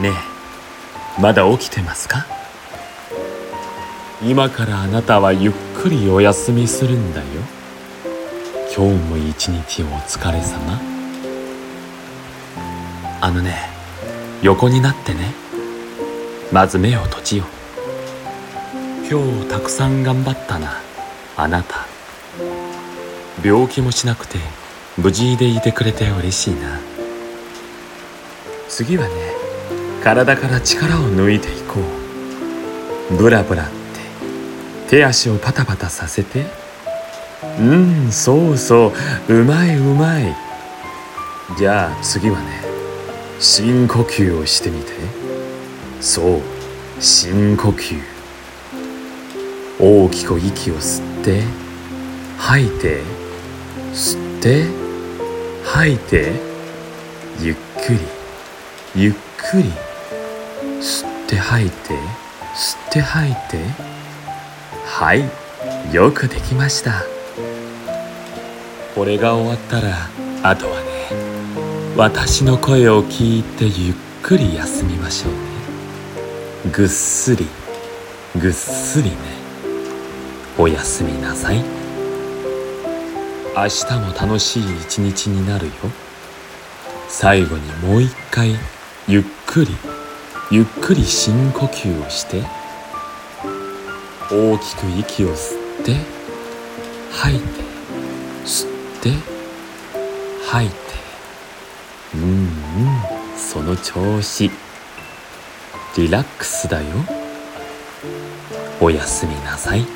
ねえ。まだ起きてますか？今からあなたはゆっくりお休みするんだよ。今日も一日お疲れ様。あのね横になってね。まず目を閉じよう。今日たくさん頑張ったなあなた。病気もしなくて無事でいてくれて嬉しいな。次はね体から力を抜いていこう。ブラブラって。手足をパタパタさせて。うんそうそう。うまいうまい。じゃあ次はね深呼吸をしてみて。そう深呼吸。大きく息を吸って吐いて吸って吐いてゆっくりゆっくり吸って吐いて吸って吐いてはいよくできました。これが終わったらあとはね私の声を聞いてゆっくり休みましょうね。ぐっすりぐっすりね。おやすみなさい。明日も楽しい一日になるよ。最後にもう一回ゆっくりゆっくり深呼吸をして大きく息を吸って吐いて吸って吐いて。うんうんその調子。リラックスだよ。おやすみなさい。